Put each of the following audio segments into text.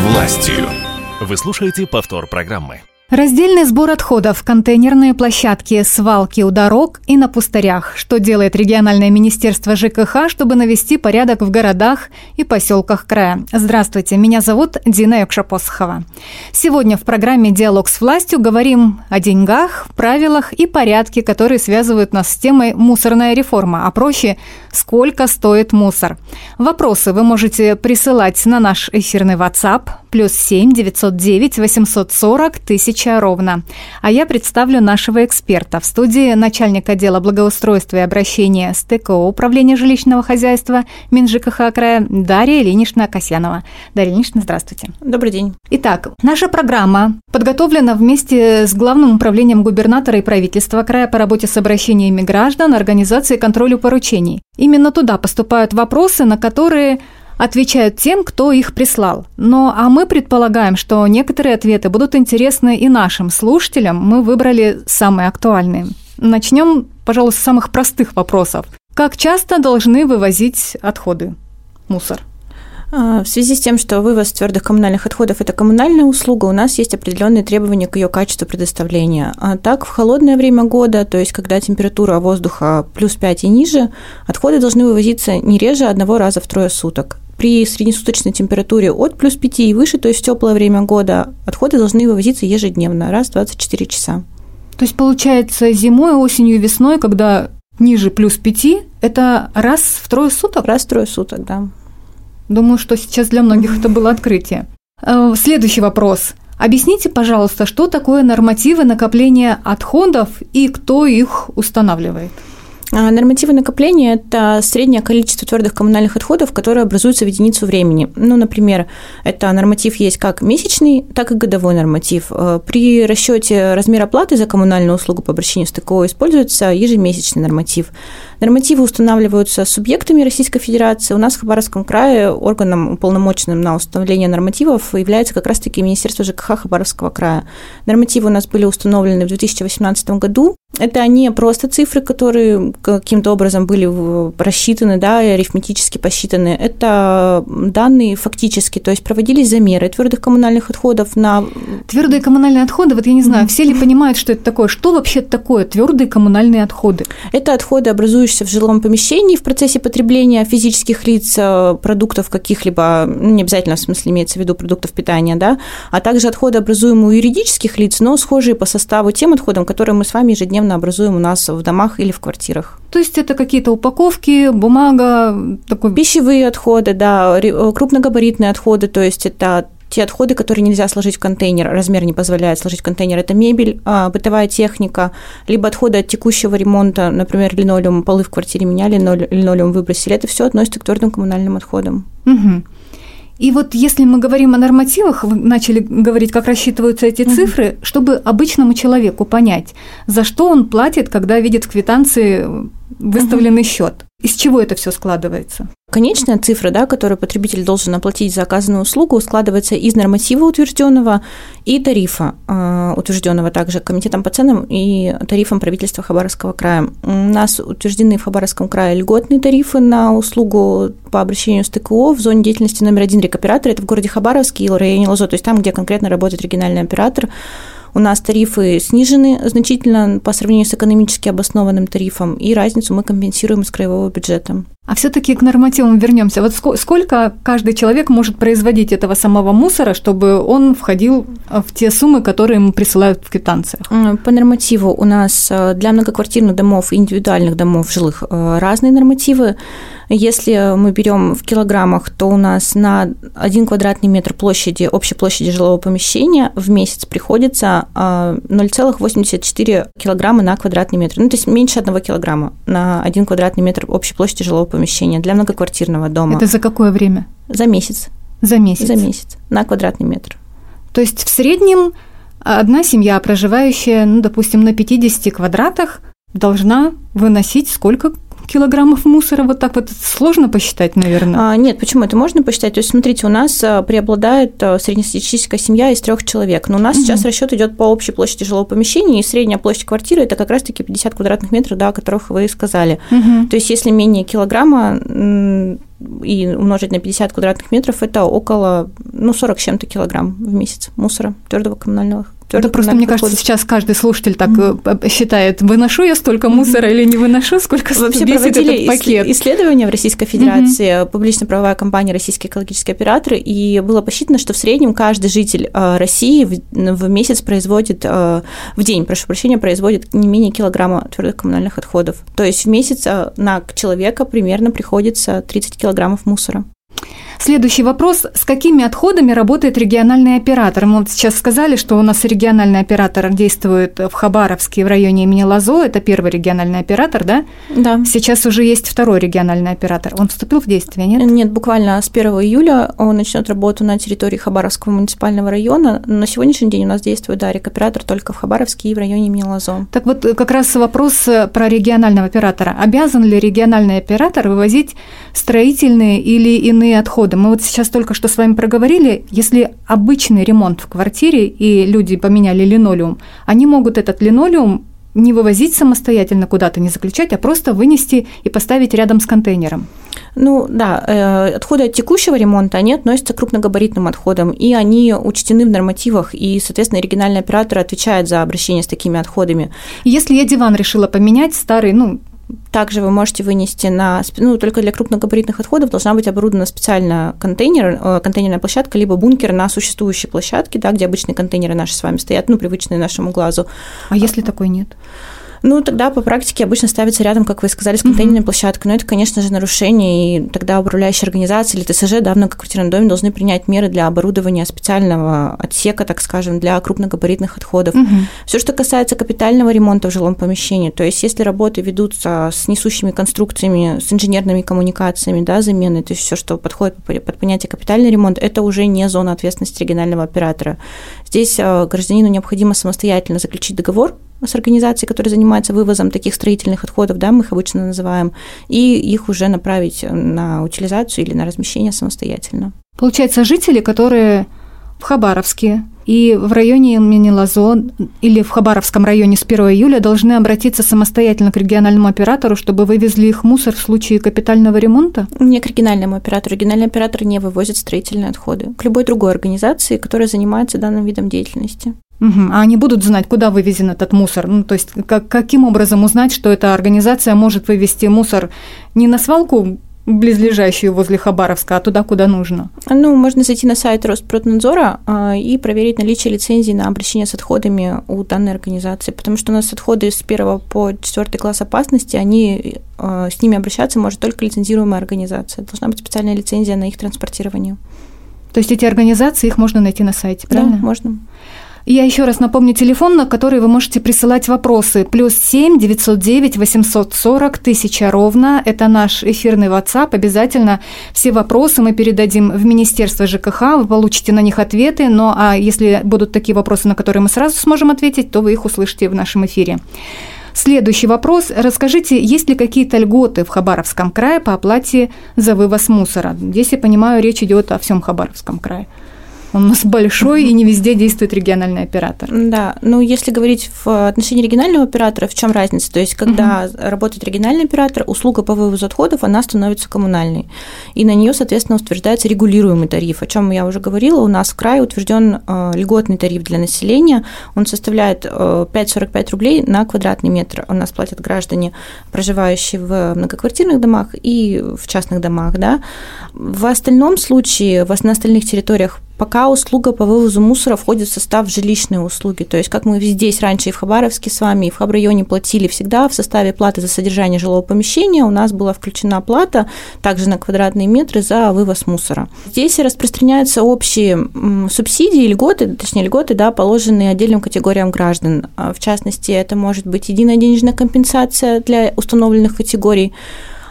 властью. Вы слушаете повтор программы. Раздельный сбор отходов, контейнерные площадки, свалки у дорог и на пустырях. Что делает региональное министерство ЖКХ, чтобы навести порядок в городах и поселках края? Здравствуйте, меня зовут Дина Якшапосхова. Сегодня в программе «Диалог с властью» говорим о деньгах, правилах и порядке, которые связывают нас с темой «мусорная реформа», а проще «Сколько стоит мусор?». Вопросы вы можете присылать на наш эфирный WhatsApp плюс 7 909 840 тысяча ровно. А я представлю нашего эксперта. В студии начальник отдела благоустройства и обращения с ТКО Управления жилищного хозяйства МинЖКХ края Дарья Ильинична Касьянова. Дарья Ильинична, здравствуйте. Добрый день. Итак, наша программа подготовлена вместе с Главным управлением губернатора и правительства края по работе с обращениями граждан, организации контролю поручений. Именно туда поступают вопросы, на которые отвечают тем, кто их прислал. Но а мы предполагаем, что некоторые ответы будут интересны и нашим слушателям. Мы выбрали самые актуальные. Начнем, пожалуй, с самых простых вопросов. Как часто должны вывозить отходы, мусор? А, в связи с тем, что вывоз твердых коммунальных отходов – это коммунальная услуга, у нас есть определенные требования к ее качеству предоставления. А так, в холодное время года, то есть когда температура воздуха плюс 5 и ниже, отходы должны вывозиться не реже одного раза в трое суток. При среднесуточной температуре от плюс 5 и выше, то есть в теплое время года, отходы должны вывозиться ежедневно, раз в 24 часа. То есть, получается, зимой, осенью, весной, когда ниже плюс 5, это раз в трое суток? Раз в трое суток, да. Думаю, что сейчас для многих это было открытие. Э, следующий вопрос. Объясните, пожалуйста, что такое нормативы накопления отходов и кто их устанавливает? А, нормативы накопления – это среднее количество твердых коммунальных отходов, которые образуются в единицу времени. Ну, например, это норматив есть как месячный, так и годовой норматив. Э, при расчете размера платы за коммунальную услугу по обращению с ТКО используется ежемесячный норматив. Нормативы устанавливаются субъектами Российской Федерации. У нас в Хабаровском крае органом, уполномоченным на установление нормативов, является как раз-таки Министерство ЖКХ Хабаровского края. Нормативы у нас были установлены в 2018 году. Это не просто цифры, которые каким-то образом были рассчитаны, да, арифметически посчитаны. Это данные фактически, то есть проводились замеры твердых коммунальных отходов на... Твердые коммунальные отходы, вот я не знаю, все ли понимают, что это такое? Что вообще такое твердые коммунальные отходы? Это отходы, образующиеся находишься в жилом помещении в процессе потребления физических лиц э, продуктов каких-либо, ну, не обязательно в смысле имеется в виду продуктов питания, да, а также отходы, образуемые у юридических лиц, но схожие по составу тем отходам, которые мы с вами ежедневно образуем у нас в домах или в квартирах. То есть это какие-то упаковки, бумага, такой... Пищевые отходы, да, э, крупногабаритные отходы, то есть это те отходы, которые нельзя сложить в контейнер, размер не позволяет сложить в контейнер, это мебель, а, бытовая техника, либо отходы от текущего ремонта, например, линолеум, полы в квартире меняли, линолеум выбросили, это все относится к твердым коммунальным отходам. Угу. И вот если мы говорим о нормативах, вы начали говорить, как рассчитываются эти угу. цифры, чтобы обычному человеку понять, за что он платит, когда видит в квитанции выставленный угу. счет. Из чего это все складывается? Конечная цифра, да, которую потребитель должен оплатить за оказанную услугу, складывается из норматива утвержденного и тарифа, э, утвержденного также комитетом по ценам и тарифом правительства Хабаровского края. У нас утверждены в Хабаровском крае льготные тарифы на услугу по обращению с ТКО в зоне деятельности номер один рекоператора, это в городе Хабаровске и районе Лозо, то есть там, где конкретно работает региональный оператор, у нас тарифы снижены значительно по сравнению с экономически обоснованным тарифом, и разницу мы компенсируем из краевого бюджета. А все-таки к нормативам вернемся. Вот сколько каждый человек может производить этого самого мусора, чтобы он входил в те суммы, которые ему присылают в квитанциях? По нормативу у нас э, для многоквартирных домов и индивидуальных домов жилых э, разные нормативы. Если мы берем в килограммах, то у нас на 1 квадратный метр площади, общей площади жилого помещения в месяц приходится 0,84 а, килограмма на квадратный метр. Ну, то есть меньше 1 килограмма на 1 квадратный метр общей площади жилого помещения для многоквартирного дома. Это за какое время? За месяц. За месяц? За месяц, на квадратный метр. То есть в среднем одна семья, проживающая, ну, допустим, на 50 квадратах, должна выносить сколько килограммов мусора вот так вот сложно посчитать, наверное? А, нет, почему? Это можно посчитать. То есть, смотрите, у нас а, преобладает а, среднестатистическая семья из трех человек. Но у нас угу. сейчас расчет идет по общей площади жилого помещения, и средняя площадь квартиры это как раз-таки 50 квадратных метров, да, о которых вы сказали. Угу. То есть, если менее килограмма и умножить на 50 квадратных метров, это около ну, 40 с чем-то килограмм в месяц мусора твердого коммунального это просто, мне кажется, сейчас каждый слушатель так mm-hmm. считает, выношу я столько мусора mm-hmm. или не выношу, сколько Вообще весит этот пакет. исследования в Российской Федерации, mm-hmm. публично-правовая компания «Российские экологические операторы», и было посчитано, что в среднем каждый житель э, России в, в месяц производит, э, в день, прошу прощения, производит не менее килограмма твердых коммунальных отходов. То есть в месяц на человека примерно приходится 30 килограммов мусора. Следующий вопрос. С какими отходами работает региональный оператор? Мы вот сейчас сказали, что у нас региональный оператор действует в Хабаровске в районе имени Лазо. Это первый региональный оператор, да? Да. Сейчас уже есть второй региональный оператор. Он вступил в действие, нет? Нет, буквально с 1 июля он начнет работу на территории Хабаровского муниципального района. На сегодняшний день у нас действует, да, рекоператор только в Хабаровске и в районе имени Лазо. Так вот, как раз вопрос про регионального оператора. Обязан ли региональный оператор вывозить строительные или иные отходы? Года. Мы вот сейчас только что с вами проговорили, если обычный ремонт в квартире и люди поменяли линолеум, они могут этот линолеум не вывозить самостоятельно куда-то, не заключать, а просто вынести и поставить рядом с контейнером. Ну да, э, отходы от текущего ремонта, они относятся к крупногабаритным отходам, и они учтены в нормативах, и, соответственно, оригинальный оператор отвечает за обращение с такими отходами. Если я диван решила поменять, старый, ну, также вы можете вынести на, ну, только для крупногабаритных отходов должна быть оборудована специально контейнер, э, контейнерная площадка, либо бункер на существующей площадке, да, где обычные контейнеры наши с вами стоят, ну, привычные нашему глазу. А если такой нет? Ну, тогда по практике обычно ставится рядом, как вы сказали, с контейнерной mm-hmm. площадкой. Но это, конечно же, нарушение, и тогда управляющая организация или ТСЖ да, в многоквартирном доме должны принять меры для оборудования специального отсека, так скажем, для крупногабаритных отходов. Mm-hmm. Все, что касается капитального ремонта в жилом помещении, то есть если работы ведутся с несущими конструкциями, с инженерными коммуникациями, да, замены, то есть все, что подходит под понятие капитальный ремонт, это уже не зона ответственности регионального оператора. Здесь э, гражданину необходимо самостоятельно заключить договор с организацией, которая занимается вывозом таких строительных отходов, да, мы их обычно называем, и их уже направить на утилизацию или на размещение самостоятельно. Получается, жители, которые в Хабаровске и в районе имени Лазо или в Хабаровском районе с 1 июля должны обратиться самостоятельно к региональному оператору, чтобы вывезли их мусор в случае капитального ремонта? Не к региональному оператору. Региональный оператор не вывозит строительные отходы. К любой другой организации, которая занимается данным видом деятельности. Угу. А они будут знать, куда вывезен этот мусор? Ну, то есть как, каким образом узнать, что эта организация может вывести мусор не на свалку близлежащую возле Хабаровска, а туда, куда нужно? Ну, можно зайти на сайт Роспроднадзора а, и проверить наличие лицензии на обращение с отходами у данной организации, потому что у нас отходы с первого по четвертый класс опасности, они а, с ними обращаться может только лицензируемая организация. Должна быть специальная лицензия на их транспортирование. То есть эти организации, их можно найти на сайте, правильно? Да, можно. Я еще раз напомню телефон, на который вы можете присылать вопросы. Плюс 7 909 840 тысяча ровно. Это наш эфирный WhatsApp. Обязательно все вопросы мы передадим в Министерство ЖКХ. Вы получите на них ответы. Ну а если будут такие вопросы, на которые мы сразу сможем ответить, то вы их услышите в нашем эфире. Следующий вопрос. Расскажите, есть ли какие-то льготы в Хабаровском крае по оплате за вывоз мусора? Здесь, я понимаю, речь идет о всем Хабаровском крае. Он у нас большой, и не везде действует региональный оператор. Да, ну если говорить в отношении регионального оператора, в чем разница? То есть, когда угу. работает региональный оператор, услуга по вывозу отходов, она становится коммунальной. И на нее, соответственно, утверждается регулируемый тариф, о чем я уже говорила. У нас в крае утвержден э, льготный тариф для населения. Он составляет 5,45 э, рублей на квадратный метр. У нас платят граждане, проживающие в многоквартирных домах и в частных домах. Да? В остальном случае, на остальных территориях пока услуга по вывозу мусора входит в состав жилищной услуги. То есть, как мы здесь раньше и в Хабаровске с вами, и в Хабрайоне платили всегда в составе платы за содержание жилого помещения, у нас была включена плата также на квадратные метры за вывоз мусора. Здесь распространяются общие субсидии, льготы, точнее льготы, да, положенные отдельным категориям граждан. А, в частности, это может быть единая денежная компенсация для установленных категорий,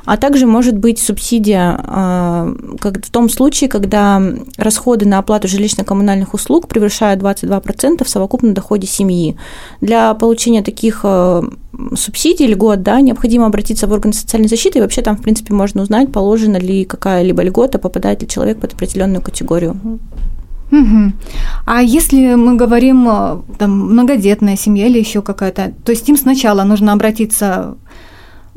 а также может быть субсидия а, как в том случае, когда расходы на оплату жилищно-коммунальных услуг превышают 22% в совокупном доходе семьи. Для получения таких а, субсидий, льгот, да, необходимо обратиться в органы социальной защиты, и вообще там, в принципе, можно узнать, положена ли какая-либо льгота, попадает ли человек под определенную категорию. Угу. А если мы говорим а, там многодетная семья или еще какая-то, то есть им сначала нужно обратиться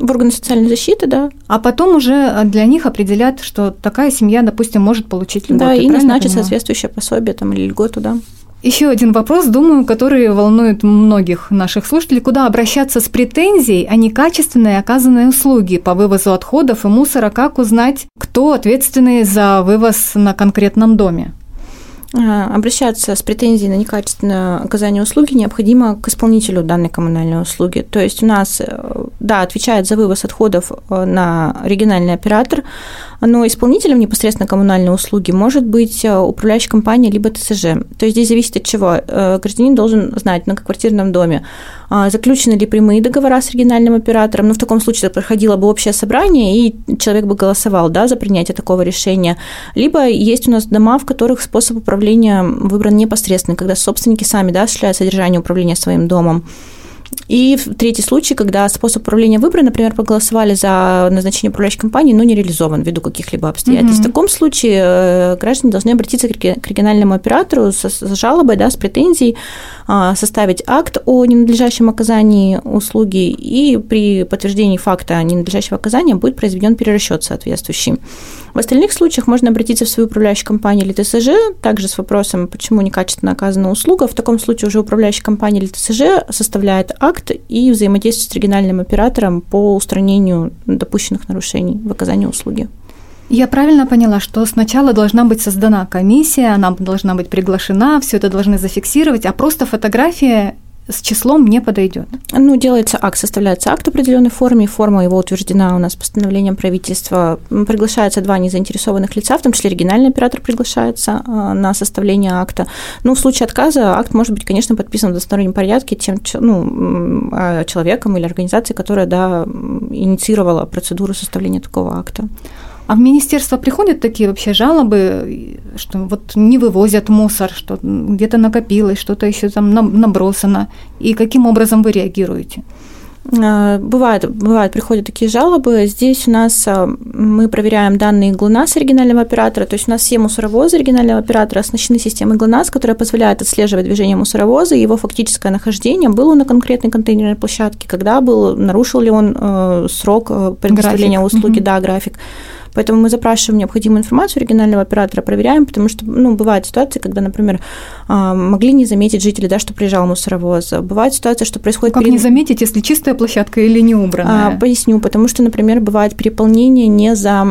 В органы социальной защиты, да. А потом уже для них определят, что такая семья, допустим, может получить льготу. Да, и назначат соответствующее пособие там, или льготу, да. Еще один вопрос, думаю, который волнует многих наших слушателей. Куда обращаться с претензией о некачественной оказанной услуги по вывозу отходов и мусора? Как узнать, кто ответственный за вывоз на конкретном доме? А, обращаться с претензией на некачественное оказание услуги необходимо к исполнителю данной коммунальной услуги. То есть у нас, э, да, отвечает за вывоз отходов э, на региональный оператор, но исполнителем непосредственно коммунальной услуги может быть э, управляющая компания либо ТСЖ. То есть здесь зависит от чего. Гражданин должен знать на квартирном доме, заключены ли прямые договора с региональным оператором. Ну, в таком случае проходило бы общее собрание, и человек бы голосовал да, за принятие такого решения. Либо есть у нас дома, в которых способ управления выбран непосредственно, когда собственники сами да, осуществляют содержание управления своим домом. И третий случай, когда способ управления выбран, например, проголосовали за назначение управляющей компании, но не реализован ввиду каких-либо обстоятельств. Mm-hmm. В таком случае э, граждане должны обратиться к региональному оператору с, с жалобой, да, с претензией, а, составить акт о ненадлежащем оказании услуги, и при подтверждении факта ненадлежащего оказания будет произведен перерасчет соответствующий. В остальных случаях можно обратиться в свою управляющую компанию или ТСЖ, также с вопросом, почему некачественно оказана услуга. В таком случае уже управляющая компания или ТСЖ составляет акт и взаимодействует с региональным оператором по устранению допущенных нарушений в оказании услуги. Я правильно поняла, что сначала должна быть создана комиссия, она должна быть приглашена, все это должны зафиксировать, а просто фотография с числом не подойдет. Ну, делается акт, составляется акт в определенной форме, форма его утверждена у нас постановлением правительства. Приглашаются два незаинтересованных лица, в том числе региональный оператор приглашается а, на составление акта. Ну, в случае отказа акт может быть, конечно, подписан в двустороннем порядке тем ну, а, человеком или организацией, которая да, инициировала процедуру составления такого акта. А в министерство приходят такие вообще жалобы, что вот не вывозят мусор, что где-то накопилось, что-то еще там набросано. И каким образом вы реагируете? А, бывает, бывает, приходят такие жалобы. Здесь у нас а, мы проверяем данные ГЛОНАСС оригинального оператора, то есть у нас все мусоровозы оригинального оператора оснащены системой ГЛОНАСС, которая позволяет отслеживать движение мусоровоза и его фактическое нахождение, было на конкретной контейнерной площадке, когда был, нарушил ли он э, срок э, предоставления график. услуги, угу. да, график. Поэтому мы запрашиваем необходимую информацию регионального оператора, проверяем, потому что ну, бывают ситуации, когда, например, а, могли не заметить жители, да, что приезжал муссоровоз. Бывает ситуация, что происходит... Как перед... не заметить, если чистая площадка или не убранная? А, поясню, потому что, например, бывает переполнение не за,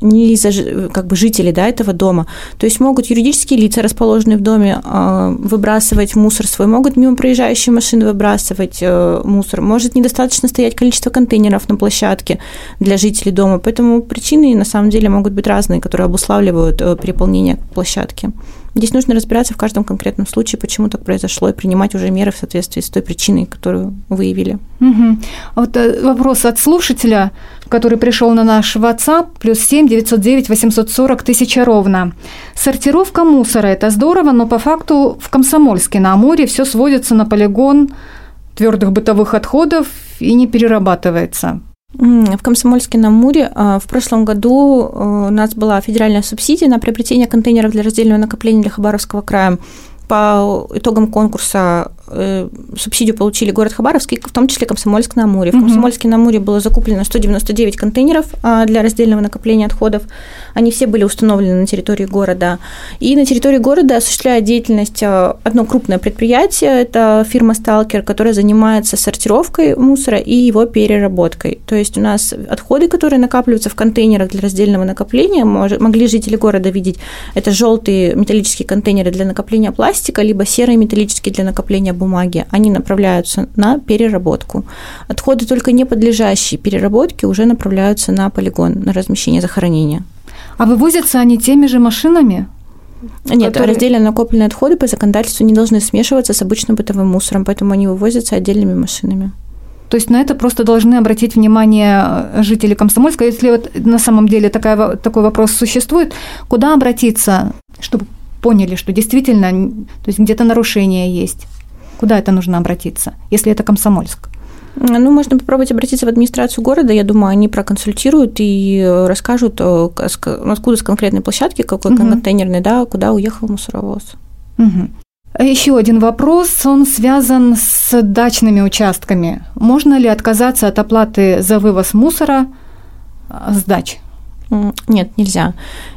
не за как бы, жителей да, этого дома. То есть могут юридические лица, расположенные в доме, а, выбрасывать мусор свой, могут мимо проезжающие машины выбрасывать э, мусор, может недостаточно стоять количество контейнеров на площадке для жителей дома. Поэтому причины на самом деле могут быть разные, которые обуславливают э, переполнение площадки. Здесь нужно разбираться в каждом конкретном случае, почему так произошло, и принимать уже меры в соответствии с той причиной, которую выявили. Угу. А вот э, вопрос от слушателя, который пришел на наш WhatsApp, плюс 7 909 840 тысяча ровно. Сортировка мусора – это здорово, но по факту в Комсомольске на Амуре все сводится на полигон твердых бытовых отходов и не перерабатывается. В Комсомольске на Амуре а, в прошлом году э, у нас была федеральная субсидия на приобретение контейнеров для раздельного накопления для Хабаровского края. По итогам конкурса субсидию получили город Хабаровск, в том числе Комсомольск на Амуре. В Комсомольске на Амуре было закуплено 199 контейнеров а, для раздельного накопления отходов. Они все были установлены на территории города. И на территории города осуществляет деятельность а, одно крупное предприятие, это фирма «Сталкер», которая занимается сортировкой мусора и его переработкой. То есть у нас отходы, которые накапливаются в контейнерах для раздельного накопления, могли жители города видеть, это желтые металлические контейнеры для накопления пластика, либо серые металлические для накопления бумаги, они направляются на переработку. Отходы, только не подлежащие переработке, уже направляются на полигон, на размещение захоронения. А вывозятся они теми же машинами? Нет, которые... раздельно накопленные отходы по законодательству не должны смешиваться с обычным бытовым мусором, поэтому они вывозятся отдельными машинами. То есть на это просто должны обратить внимание жители Комсомольска. Если вот на самом деле такая, такой вопрос существует, куда обратиться, чтобы поняли, что действительно то есть где-то нарушение есть? Куда это нужно обратиться, если это Комсомольск? Ну, можно попробовать обратиться в администрацию города. Я думаю, они проконсультируют и расскажут, э, откуда с конкретной площадки, какой угу. контейнерный, да, куда уехал мусоровоз. Угу. Еще один вопрос, он связан с дачными участками. Можно ли отказаться от оплаты за вывоз мусора с дач? Нет, нельзя.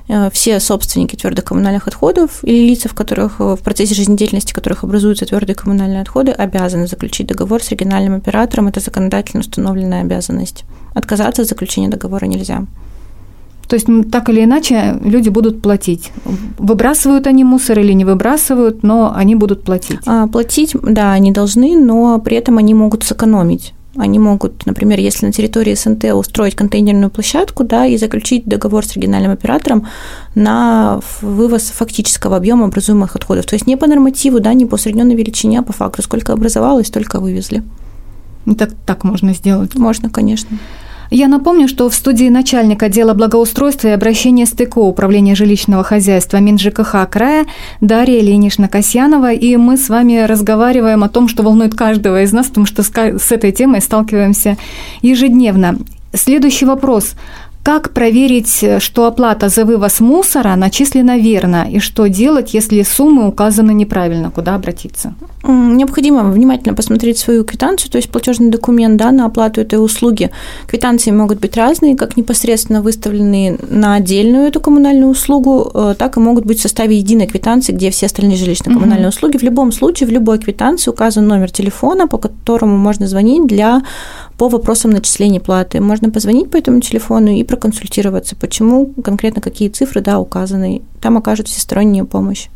Э, все собственники твердых коммунальных отходов или лица, в которых э, в процессе жизнедеятельности которых образуются твердые коммунальные отходы, обязаны заключить договор с региональным оператором. Это законодательно установленная обязанность. Отказаться от заключения договора нельзя. То есть так или иначе люди будут платить. Выбрасывают они мусор или не выбрасывают, но они будут платить. А, платить, да, они должны, но при этом они могут сэкономить. Они могут, например, если на территории СНТ устроить контейнерную площадку, да, и заключить договор с региональным оператором на вывоз фактического объема образуемых отходов. То есть не по нормативу, да, не по усредненной величине, а по факту. Сколько образовалось, столько вывезли. Так, так можно сделать? Можно, конечно. Я напомню, что в студии начальник отдела благоустройства и обращения с ТКО Управления жилищного хозяйства МинЖКХ края Дарья Ленишна Касьянова, и мы с вами разговариваем о том, что волнует каждого из нас, потому что с этой темой сталкиваемся ежедневно. Следующий вопрос. Как проверить, что оплата за вывоз мусора начислена верно? И что делать, если суммы указаны неправильно? Куда обратиться? Необходимо внимательно посмотреть свою квитанцию, то есть платежный документ да, на оплату этой услуги. Квитанции могут быть разные, как непосредственно выставленные на отдельную эту коммунальную услугу, э, так и могут быть в составе единой квитанции, где все остальные жилищно-коммунальные угу. услуги. В любом случае, в любой квитанции указан номер телефона, по которому можно звонить для по вопросам начисления платы. Можно позвонить по этому телефону и проконсультироваться, почему конкретно какие цифры да, указаны. Там окажут всестороннюю помощь.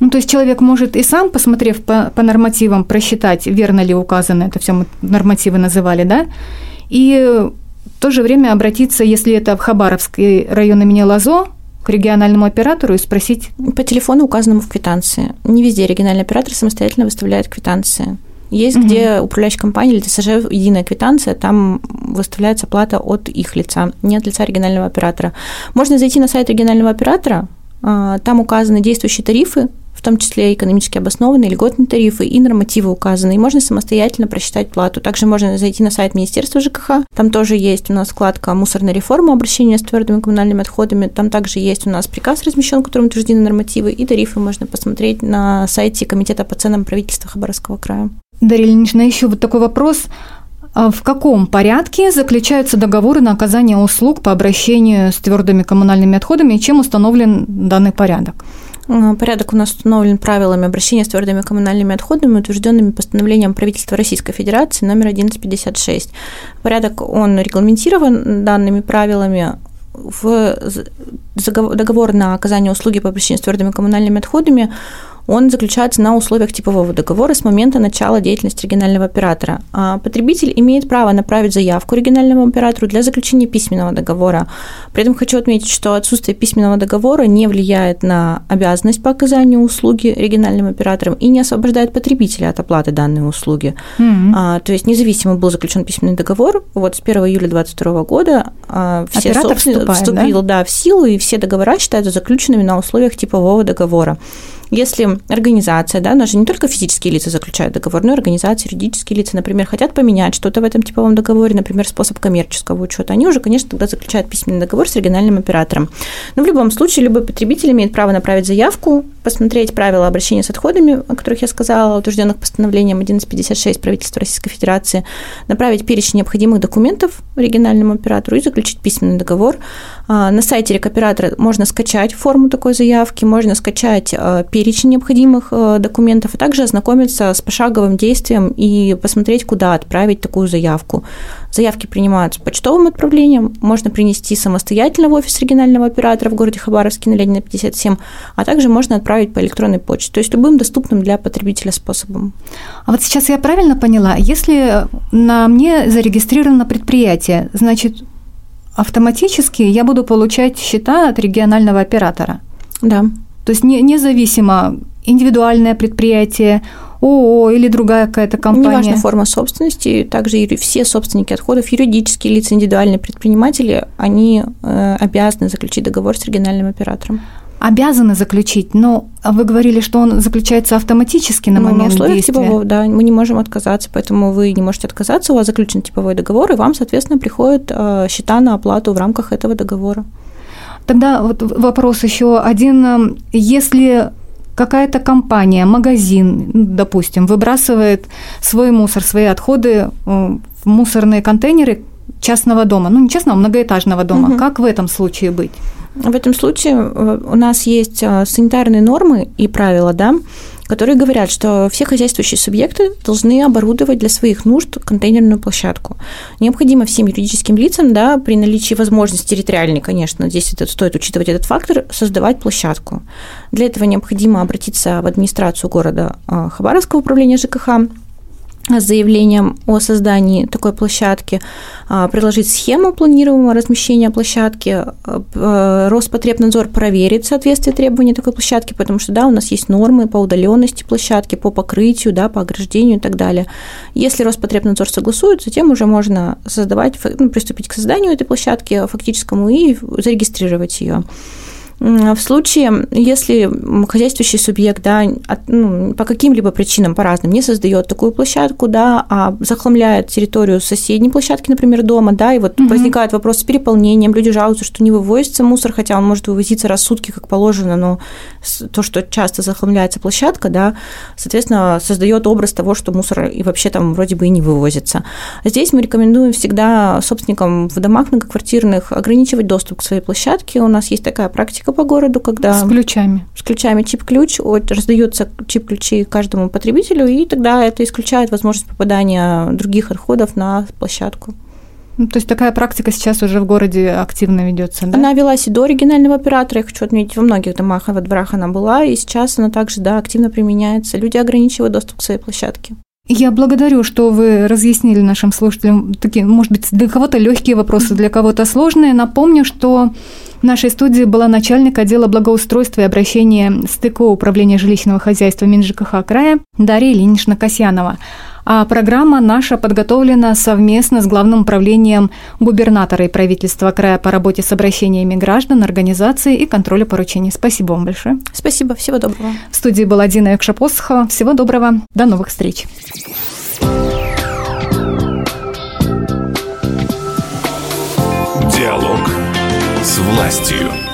Ну, то есть человек может и сам, посмотрев по, по нормативам, просчитать, верно ли указано, это все мы нормативы называли, да, и в то же время обратиться, если это в Хабаровский район имени Лазо, к региональному оператору и спросить? По телефону, указанному в квитанции. Не везде региональный оператор самостоятельно выставляет квитанции. Есть, угу. где управляющая компания или ТСЖ единая квитанция, там выставляется плата от их лица, не от лица регионального оператора. Можно зайти на сайт регионального оператора, а, там указаны действующие тарифы, в том числе экономически обоснованные льготные тарифы и нормативы указаны, и можно самостоятельно просчитать плату. Также можно зайти на сайт Министерства ЖКХ, там тоже есть у нас вкладка «Мусорная реформа. Обращение с твердыми коммунальными отходами», там также есть у нас приказ размещен, которым утверждены нормативы, и тарифы можно посмотреть на сайте Комитета по ценам правительства Хабаровского края. Дарья Ильинична, еще вот такой вопрос. А в каком порядке заключаются договоры на оказание услуг по обращению с твердыми коммунальными отходами и чем установлен данный порядок? А, порядок у нас установлен правилами обращения с твердыми коммунальными отходами, утвержденными постановлением правительства Российской Федерации номер 1156. Порядок, он регламентирован данными правилами, в договор на оказание услуги по обращению с твердыми коммунальными отходами он заключается на условиях типового договора с момента начала деятельности регионального оператора. А потребитель имеет право направить заявку региональному оператору для заключения письменного договора. При этом хочу отметить, что отсутствие письменного договора не влияет на обязанность по оказанию услуги региональным операторам и не освобождает потребителя от оплаты данной услуги. Mm-hmm. А, то есть независимо был заключен письменный договор, вот с 1 июля 2022 года а, все Оператор вступает, вступил да? Да, в силу, и все договора считаются заключенными на условиях типового договора. Если организация, да, но же не только физические лица заключают договор, но и организации, юридические лица, например, хотят поменять что-то в этом типовом договоре, например, способ коммерческого учета, они уже, конечно, тогда заключают письменный договор с региональным оператором. Но в любом случае любой потребитель имеет право направить заявку, посмотреть правила обращения с отходами, о которых я сказала, утвержденных постановлением 1156 правительства Российской Федерации, направить перечень необходимых документов региональному оператору и заключить письменный договор. А, на сайте рекоператора можно скачать форму такой заявки, можно скачать а, перечень необходимых а, документов, а также ознакомиться с пошаговым действием и посмотреть, куда отправить такую заявку. Заявки принимаются почтовым отправлением, можно принести самостоятельно в офис регионального оператора в городе Хабаровске на Ленина 57, а также можно отправить по электронной почте, то есть любым доступным для потребителя способом. А вот сейчас я правильно поняла, если на мне зарегистрировано предприятие, значит, автоматически я буду получать счета от регионального оператора? Да. То есть не, независимо индивидуальное предприятие, ООО или другая какая-то компания. Неважно форма собственности, также все собственники отходов, юридические лица, индивидуальные предприниматели, они э, обязаны заключить договор с региональным оператором обязаны заключить, но вы говорили, что он заключается автоматически на ну, момент на условиях действия. типового, да, мы не можем отказаться, поэтому вы не можете отказаться, у вас заключен типовой договор, и вам, соответственно, приходят э, счета на оплату в рамках этого договора. Тогда вот вопрос еще один. Если какая-то компания, магазин, допустим, выбрасывает свой мусор, свои отходы в мусорные контейнеры частного дома, ну не частного, а многоэтажного дома. Угу. Как в этом случае быть? В этом случае э, у нас есть э, санитарные нормы и правила, да, которые говорят, что все хозяйствующие субъекты должны оборудовать для своих нужд контейнерную площадку. Необходимо всем юридическим лицам, да, при наличии возможности территориальной, конечно, здесь это стоит учитывать этот фактор, создавать площадку. Для этого необходимо обратиться в администрацию города э, Хабаровского управления ЖКХ, с заявлением о создании такой площадки, а, предложить схему планируемого размещения площадки, а, а, Роспотребнадзор проверит соответствие требований такой площадки, потому что, да, у нас есть нормы по удаленности площадки, по покрытию, да, по ограждению и так далее. Если Роспотребнадзор согласует, затем уже можно создавать, ну, приступить к созданию этой площадки фактическому и зарегистрировать ее. В случае, если хозяйствующий субъект да, от, ну, по каким-либо причинам, по разным, не создает такую площадку, да, а захламляет территорию соседней площадки, например, дома, да, и вот угу. возникает вопрос с переполнением, люди жалуются, что не вывозится мусор, хотя он может вывозиться раз в сутки, как положено, но то, что часто захламляется площадка, да, соответственно, создает образ того, что мусор и вообще там вроде бы и не вывозится. Здесь мы рекомендуем всегда собственникам в домах многоквартирных ограничивать доступ к своей площадке. У нас есть такая практика по городу, когда... С ключами. С ключами чип-ключ, раздаются чип-ключи каждому потребителю, и тогда это исключает возможность попадания других отходов на площадку. Ну, то есть такая практика сейчас уже в городе активно ведется, да? Она велась и до оригинального оператора, я хочу отметить, во многих домах во дворах она была, и сейчас она также, да, активно применяется. Люди ограничивают доступ к своей площадке. Я благодарю, что вы разъяснили нашим слушателям такие, может быть, для кого-то легкие вопросы, для кого-то сложные. Напомню, что в нашей студии была начальник отдела благоустройства и обращения СТКО Управления жилищного хозяйства МинЖКХ края Дарья Ильинична Касьянова. А программа наша подготовлена совместно с Главным управлением губернатора и правительства края по работе с обращениями граждан, организации и контроля поручений. Спасибо вам большое. Спасибо, всего доброго. В студии была Дина Экшапосхова. Всего доброго, до новых встреч. С властью.